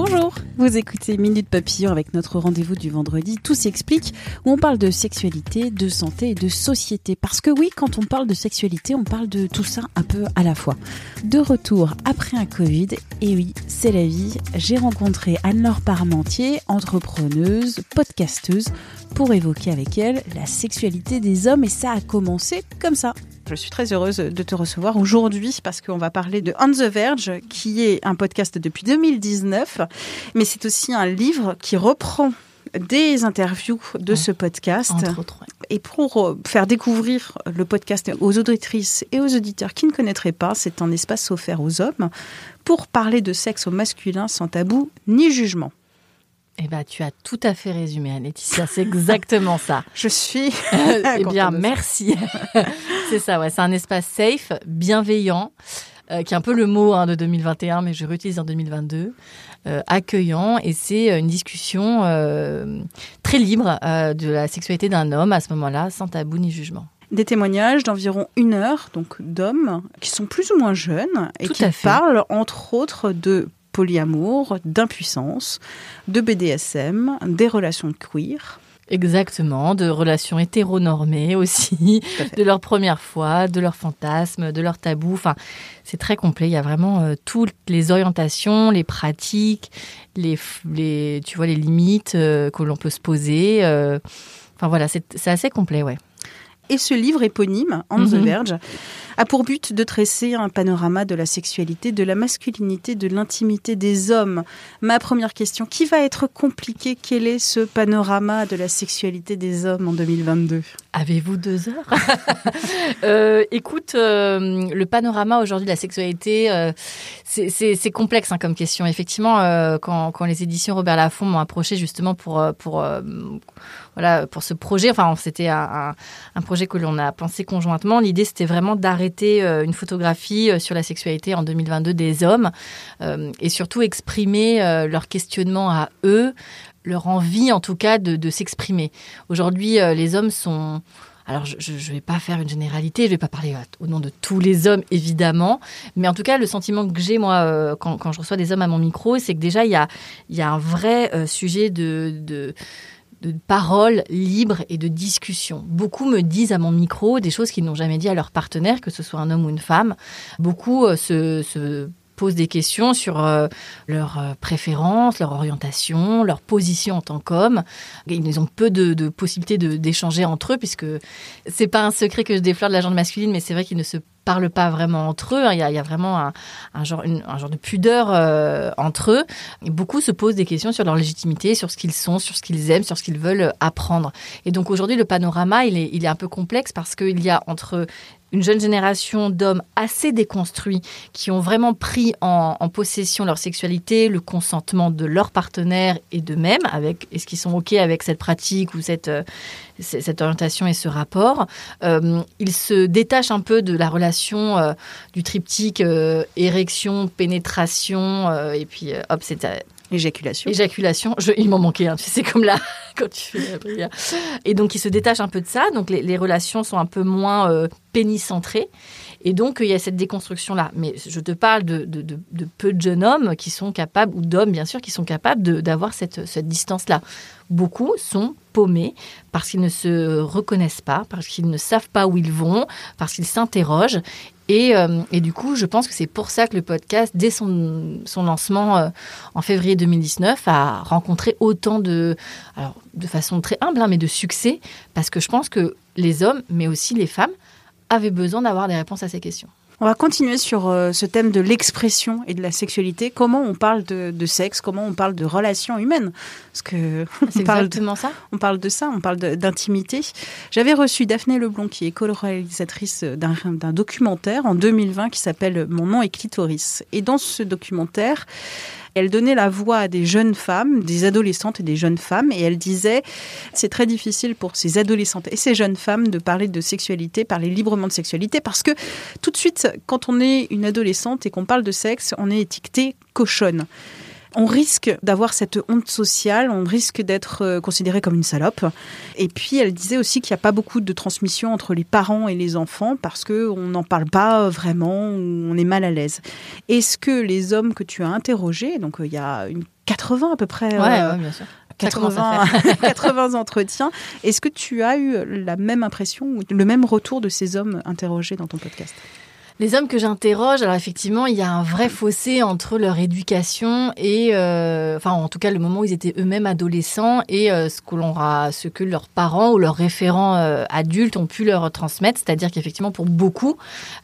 Bonjour, vous écoutez Minute Papillon avec notre rendez-vous du vendredi Tout s'explique où on parle de sexualité, de santé et de société. Parce que oui, quand on parle de sexualité, on parle de tout ça un peu à la fois. De retour après un Covid, et oui, c'est la vie, j'ai rencontré Anne-Laure Parmentier, entrepreneuse, podcasteuse, pour évoquer avec elle la sexualité des hommes et ça a commencé comme ça. Je suis très heureuse de te recevoir aujourd'hui parce qu'on va parler de On the Verge, qui est un podcast depuis 2019, mais c'est aussi un livre qui reprend des interviews de ce podcast. Entre autres, ouais. Et pour euh, faire découvrir le podcast aux auditrices et aux auditeurs qui ne connaîtraient pas, c'est un espace offert aux hommes pour parler de sexe au masculin sans tabou ni jugement. Eh ben, tu as tout à fait résumé, Laetitia. C'est exactement ça. Je suis. eh bien, merci. c'est ça, ouais. C'est un espace safe, bienveillant, euh, qui est un peu le mot hein, de 2021, mais je réutilise en 2022. euh, accueillant et c'est euh, une discussion euh, très libre de la sexualité d'un homme à ce moment-là, sans tabou ni jugement. Des témoignages d'environ une heure, donc d'hommes qui sont plus ou moins jeunes et Tout qui parlent entre autres de polyamour, d'impuissance, de BDSM, des relations queer. Exactement, de relations hétéronormées aussi, de leur première fois, de leurs fantasmes, de leurs tabous. Enfin, c'est très complet. Il y a vraiment euh, toutes les orientations, les pratiques, les, les tu vois, les limites euh, que l'on peut se poser. euh. Enfin voilà, c'est c'est assez complet, ouais. Et ce livre éponyme, On the Mhm. Verge, a pour but de tresser un panorama de la sexualité, de la masculinité, de l'intimité des hommes. Ma première question, qui va être compliqué Quel est ce panorama de la sexualité des hommes en 2022 Avez-vous deux heures? Euh, Écoute, euh, le panorama aujourd'hui de la sexualité, euh, c'est- complexe hein, comme question. Effectivement, quand, quand les éditions Robert Laffont m'ont approché justement pour pour voilà pour ce projet, enfin c'était un, projet que l'on a pensé conjointement. L'idée c'était vraiment d'arrêter euh, une photographie euh, sur la sexualité en 2022 des hommes euh, et surtout exprimer leur questionnement à eux, leur envie en tout cas de, s'exprimer. Aujourd'hui, les hommes sont alors, je ne vais pas faire une généralité, je vais pas parler au nom de tous les hommes, évidemment, mais en tout cas, le sentiment que j'ai, moi, quand, je reçois des hommes à mon micro, c'est que déjà, il y a, un vrai sujet de, de parole libre et de discussion. Beaucoup me disent à mon micro des choses qu'ils n'ont jamais dit à leur partenaire, que ce soit un homme ou une femme. Beaucoup euh, se, se posent des questions sur euh, leurs euh, préférences, leur orientation, leur position en tant qu'homme. Ils ont peu de, possibilités d'échanger entre eux, puisque c'est pas un secret que je déflore de la genre masculine, mais c'est vrai qu'ils ne se parlent pas vraiment entre eux. Il y a, il y a vraiment un, genre, un genre de pudeur euh, entre eux. Beaucoup se posent des questions sur leur légitimité, sur ce qu'ils sont, sur ce qu'ils aiment, sur ce qu'ils veulent apprendre. Et donc aujourd'hui, le panorama, est, il est un peu complexe parce qu'il y a entre une jeune génération d'hommes assez déconstruits qui ont vraiment pris en, possession leur sexualité, le consentement de leur partenaire et d'eux-mêmes, avec est-ce qu'ils sont ok avec cette pratique ou cette euh, orientation et ce rapport. Euh, ils se détachent un peu de la relation euh, du triptyque érection, pénétration et puis hop c'est euh, Éjaculation. Je, il m'en manquait un, tu sais, comme là, quand tu fais la prière. Et donc, il se détache un peu de ça. Donc, les, relations sont un peu moins euh, pénicentrées. Et donc, il y a cette déconstruction-là. Mais je te parle de, de- peu de jeunes hommes qui sont capables, ou d'hommes, bien sûr, qui sont capables d'avoir cette, cette distance-là. Beaucoup sont paumés parce qu'ils ne se reconnaissent pas, parce qu'ils ne savent pas où ils vont, parce qu'ils s'interrogent. Et, euh, et du coup, je pense que c'est pour ça que le podcast, dès son, son lancement euh, en février 2019, a rencontré autant de, alors de façon très humble, hein, mais de succès, parce que je pense que les hommes, mais aussi les femmes, avaient besoin d'avoir des réponses à ces questions. On va continuer sur euh, ce thème de l'expression et de la sexualité. Comment on parle de, de sexe, comment on parle de relations humaines? Parce que on parle, de, ça. on parle de ça, on parle d'intimité. J'avais reçu Daphné Leblond, qui est co-réalisatrice d'un d'un documentaire en 2020 qui s'appelle Mon nom est clitoris. Et dans ce documentaire, elle donnait la voix à des jeunes femmes, des adolescentes et des jeunes femmes, et elle disait c'est très difficile pour ces adolescentes et ces jeunes femmes de parler de sexualité, parler librement de sexualité, parce que tout de suite, quand on est une adolescente et qu'on parle de sexe, on est étiqueté cochonne. On risque d'avoir cette honte sociale, on risque d'être euh, considéré comme une salope. Et puis, elle disait aussi qu'il n'y a pas beaucoup de transmission entre les parents et les enfants parce qu'on n'en parle pas vraiment, on est mal à l'aise. Est-ce que les hommes que tu as interrogés, donc euh, il y a une 80 à peu près, Ouais, euh, ouais, bien sûr. Ça commence à 80, 80 entretiens. Est-ce que tu as eu la même impression ou le même retour de ces hommes interrogés dans ton podcast? Les hommes que j'interroge, alors effectivement, il y a un vrai fossé entre leur éducation et, euh, enfin, en tout cas, le moment où ils étaient eux-mêmes adolescents et euh, ce que leurs parents ou leurs référents euh, adultes ont pu leur transmettre. C'est-à-dire qu'effectivement, pour beaucoup,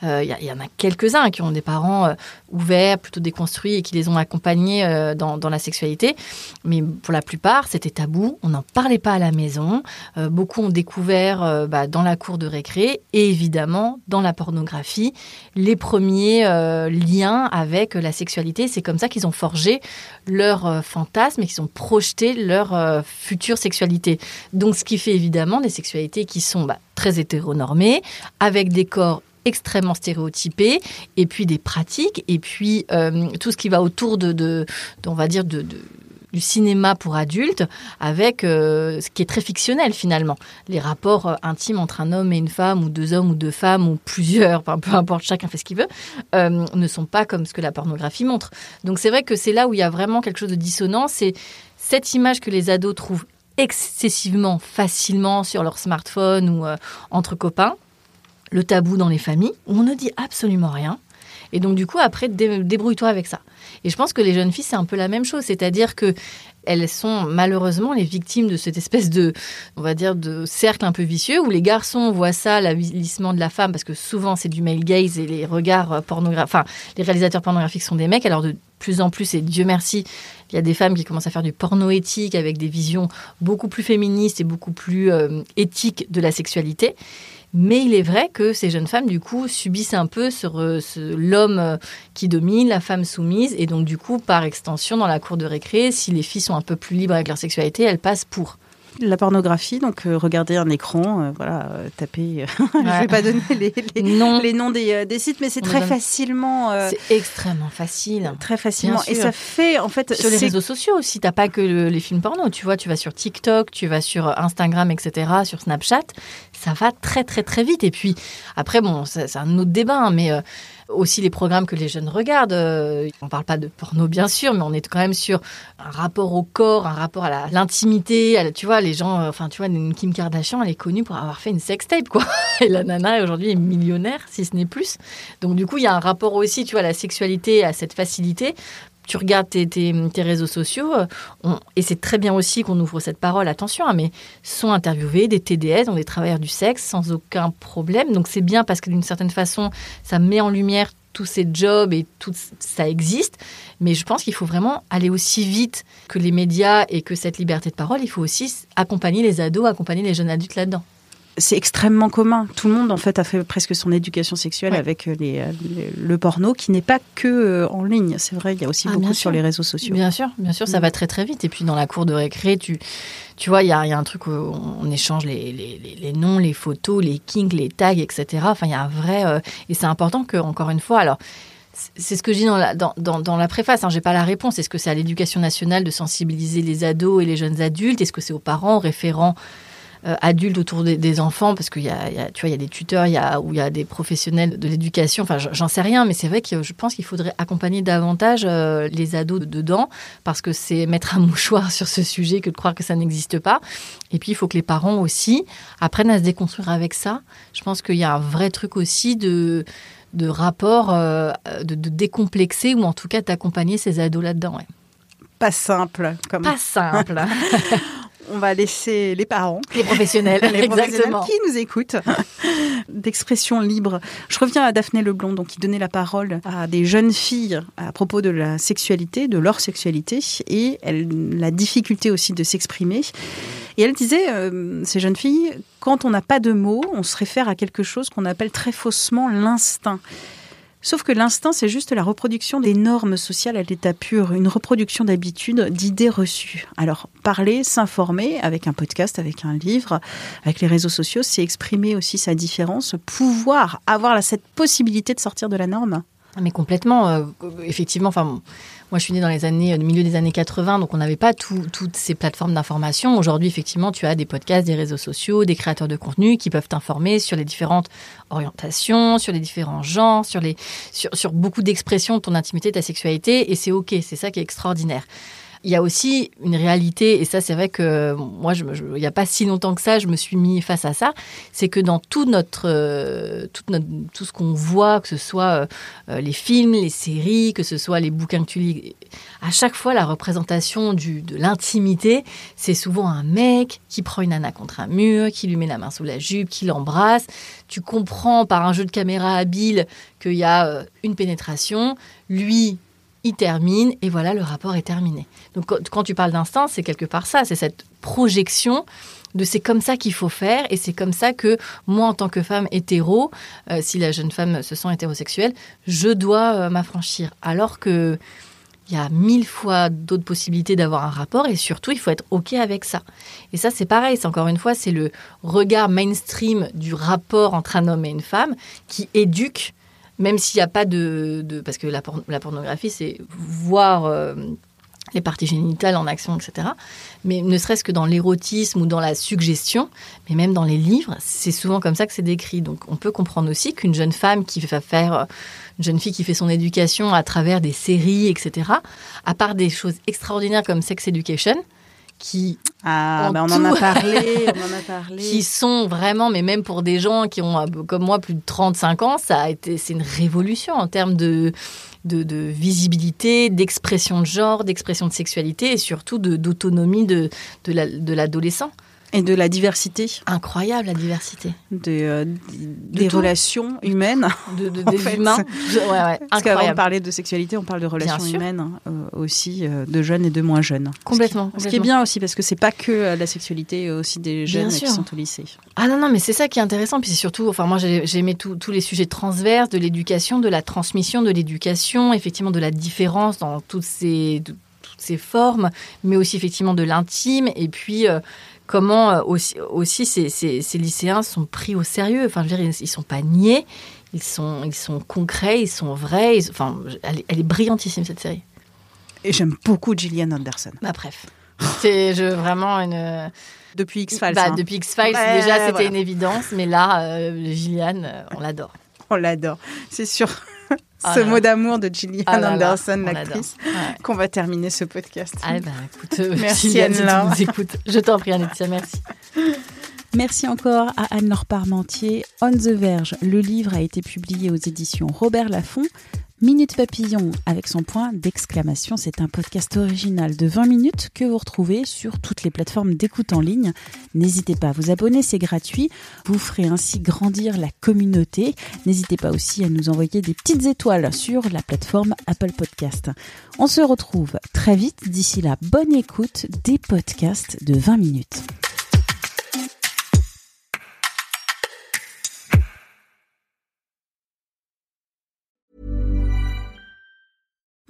il y, en a quelques-uns qui ont des parents ouverts, plutôt déconstruits et qui les ont accompagnés dans, la sexualité. Mais pour la plupart, c'était tabou. On n'en parlait pas à la maison. Beaucoup ont découvert bah, dans la cour de récré et évidemment dans la pornographie les premiers euh, liens avec la sexualité. C'est comme ça qu'ils ont forgé leur euh, fantasme et qu'ils ont projeté leur euh, future sexualité. Donc, ce qui fait évidemment des sexualités qui sont bah, très hétéronormées, avec des corps extrêmement stéréotypés et puis des pratiques et puis euh, tout ce qui va autour de, on va dire de- du cinéma pour adultes avec euh, ce qui est très fictionnel finalement les rapports euh, intimes entre un homme et une femme ou deux hommes ou deux femmes ou plusieurs peu importe chacun fait ce qu'il veut euh, ne sont pas comme ce que la pornographie montre donc c'est vrai que c'est là où il y a vraiment quelque chose de dissonant c'est cette image que les ados trouvent excessivement facilement sur leur smartphone ou entre copains le tabou dans les familles, où on ne dit absolument rien. Et donc, du coup, après, dé- débrouille-toi avec ça. Et je pense que les jeunes filles, c'est un peu la même chose. C'est-à-dire que elles sont malheureusement les victimes de cette espèce de, on va dire, de cercle un peu vicieux où les garçons voient ça, l'avilissement de la femme, parce que souvent c'est du male gaze et les regards pornographiques, enfin, les réalisateurs pornographiques sont des mecs. Alors, de plus en plus, et Dieu merci, il y a des femmes qui commencent à faire du porno éthique avec des visions beaucoup plus féministes et beaucoup plus euh, éthiques de la sexualité. Mais il est vrai que ces jeunes femmes, du coup, subissent un peu ce- l'homme euh, qui domine, la femme soumise. Et donc, du coup, par extension, dans la cour de récré, si les filles sont un peu plus libres avec leur sexualité, elles passent pour. La pornographie, donc euh, regarder un écran, euh, voilà, euh, taper. Je ne vais pas donner les, les- Non, les noms des, des sites, mais c'est très donne- facilement. c'est extrêmement facile. Très facilement. Et ça fait, en fait, Sur les réseaux sociaux aussi, t'as pas que le- les films porno. Tu vois, tu vas sur TikTok, tu vas sur Instagram, etc., sur Snapchat. Ça va très, très, très vite. Et puis, après, bon, c'est un autre débat, hein, mais aussi les programmes que les jeunes regardent. euh, on parle pas de porno, bien sûr, mais on est quand même sur un rapport au corps, un rapport à l'intimité. Tu vois, les gens, euh, enfin, tu vois, Kim Kardashian, elle est connue pour avoir fait une sextape, quoi. Et la nana, aujourd'hui, est millionnaire, si ce n'est plus. Donc, du coup, il y a un rapport aussi, tu vois, à la sexualité, à cette facilité tu regardes tes, réseaux sociaux, euh, et c'est très bien aussi qu'on ouvre cette parole, attention, hein, mais sont interviewés des TDS, donc des travailleurs du sexe, sans aucun problème. Donc c'est bien parce que d'une certaine façon, ça met en lumière tous ces jobs et tout ça existe. Mais je pense qu'il faut vraiment aller aussi vite que les médias et que cette liberté de parole. Il faut aussi accompagner les ados, accompagner les jeunes adultes là-dedans. C'est extrêmement commun. Tout le monde, en fait, a fait presque son éducation sexuelle Ouais. avec euh, les, euh, les- le porno, qui n'est pas que euh, en ligne. C'est vrai, il y a aussi Ah, beaucoup sur les réseaux sociaux. Bien sûr, bien sûr, ça Mm. va très très vite. Et puis dans la cour de récré, tu, tu vois, il y a, il y a un truc où on échange les, les, noms, les photos, les kinks, les tags, etc. Enfin, il y a un vrai... euh, et c'est important que, encore une fois, alors... c'est- C'est ce que je dis dans la, dans, dans, dans la préface, hein, j'ai pas la réponse. Est-ce que c'est à l'éducation nationale de sensibiliser les ados et les jeunes adultes? Est-ce que c'est aux parents, aux référents euh, adultes autour des, des enfants parce qu'il y a, il y a- tu vois, il y a des tuteurs, il y a, où il y a des professionnels de l'éducation. Enfin, j'en- j'en sais rien, mais c'est vrai que je pense qu'il faudrait accompagner davantage euh, les ados dedans parce que c'est mettre un mouchoir sur ce sujet que de croire que ça n'existe pas. Et puis, il faut que les parents aussi apprennent à se déconstruire avec ça. Je pense qu'il y a un vrai truc aussi de de rapport, euh, de, de décomplexer ou en tout cas d'accompagner ces ados là-dedans. ouais. Pas simple. Comme... Pas simple. On va laisser les parents, les professionnels, les professionnels qui nous écoutent, d'expression libre. Je reviens à Daphné Leblond, donc qui donnait la parole à des jeunes filles à propos de la sexualité, de leur sexualité, et elle, la difficulté aussi de s'exprimer. Et elle disait, euh, ces jeunes filles, quand on n'a pas de mots, on se réfère à quelque chose qu'on appelle très faussement l'instinct. Sauf que l'instinct, c'est juste la reproduction des normes sociales à l'état pur, une reproduction d'habitudes, d'idées reçues. Alors, parler, s'informer avec un podcast, avec un livre, avec les réseaux sociaux, c'est exprimer aussi sa différence, pouvoir avoir cette possibilité de sortir de la norme. Mais complètement, euh, effectivement. Enfin, moi, je suis née dans les années, le milieu des années 80, donc on n'avait pas tout, toutes ces plateformes d'information. Aujourd'hui, effectivement, tu as des podcasts, des réseaux sociaux, des créateurs de contenu qui peuvent t'informer sur les différentes orientations, sur les différents genres, sur les, sur, sur beaucoup d'expressions de ton intimité, de ta sexualité, et c'est ok. C'est ça qui est extraordinaire il y a aussi une réalité, et ça c'est vrai que moi, je, il n'y a pas si longtemps que ça, je me suis mis face à ça, c'est que dans tout notre, euh, tout, tout ce qu'on voit, que ce soit euh, les films, les séries, que ce soit les bouquins que tu lis, à chaque fois la représentation du, de l'intimité, c'est souvent un mec qui prend une nana contre un mur, qui lui met la main sous la jupe, qui l'embrasse. Tu comprends par un jeu de caméra habile qu'il y a euh, une pénétration. Lui, il termine et voilà, le rapport est terminé. Donc quand tu parles d'instinct, c'est quelque part ça, c'est cette projection de c'est comme ça qu'il faut faire et c'est comme ça que moi en tant que femme hétéro, euh, si la jeune femme se sent hétérosexuelle, je dois euh, m'affranchir. Alors que il y a mille fois d'autres possibilités d'avoir un rapport et surtout il faut être ok avec ça. Et ça c'est pareil, c'est encore une fois c'est le regard mainstream du rapport entre un homme et une femme qui éduque même s'il n'y a pas de, de, Parce que la, la pornographie, c'est voir euh, les parties génitales en action, etc. Mais ne serait-ce que dans l'érotisme ou dans la suggestion, mais même dans les livres, c'est souvent comme ça que c'est décrit. Donc on peut comprendre aussi qu'une jeune femme qui va faire... Une jeune fille qui fait son éducation à travers des séries, etc., à part des choses extraordinaires comme Sex Education, qui ah, ben on en a parlé, on en a parlé. qui sont vraiment, mais même pour des gens qui ont comme moi plus de 35 ans, ça a été, c'est une révolution en termes de de, de visibilité, d'expression de genre, d'expression de sexualité et surtout de, d'autonomie de, de l'adolescent. Et de la diversité. Incroyable la diversité. De, euh, des tout. relations humaines. De, de- des fait, humains. c'est- Ouais, ouais, Parce qu'avant de parler de sexualité, on parle de relations humaines hein, euh, aussi, euh, de jeunes et de moins jeunes. Complètement, Ce qui, ce qui est bien aussi, parce que c'est pas que euh, la sexualité, euh, aussi des jeunes qui sont au lycée. Ah non, non, mais c'est ça qui est intéressant. Puis c'est surtout, enfin, moi, j'ai aimé tous les sujets transverses de l'éducation, de la transmission de l'éducation, effectivement, de la différence dans toutes ces, de- toutes ces formes, mais aussi, effectivement, de l'intime. Et puis, euh, comment euh, aussi, aussi ces, ces, ces lycéens sont pris au sérieux. Enfin, je veux dire, ils, ils sont pas niais. Ils sont, ils sont concrets, ils sont vrais. ils- enfin, elle, est- elle est brillantissime, cette série. Et j'aime beaucoup Gillian Anderson. Bah, bref. C'est je, vraiment une. Depuis X-Files. Bah, hein. Depuis X-Files, Ouais, déjà, c'était voilà. une évidence. Mais là, euh, Gillian, euh, on l'adore. On l'adore. C'est Ah ce là mot d'amour de Gillian Ah Anderson, on l'actrice. Ouais. qu'on va terminer ce podcast. Ah ben écoute, euh, Merci, Gillian, si tu Anne-Laure. nous écoutes. Je t'en prie, Anne-Laetitia, merci. Merci encore à Anne-Laure Parmentier. On the Verge, le livre a été publié aux éditions Robert Laffont. Minute Papillon avec son point d'exclamation, c'est un podcast original de 20 minutes que vous retrouvez sur toutes les plateformes d'écoute en ligne. N'hésitez pas à vous abonner, c'est gratuit. Vous ferez ainsi grandir la communauté. N'hésitez pas aussi à nous envoyer des petites étoiles sur la plateforme Apple Podcast. On se retrouve très vite. D'ici là, bonne écoute des podcasts de 20 minutes.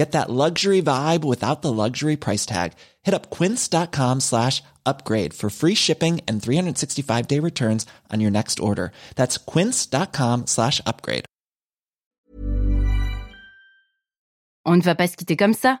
Get that luxury vibe without the luxury price tag. Hit up quince.com slash upgrade for free shipping and 365 day returns on your next order. That's quince.com slash upgrade. On ne va pas se quitter comme ça.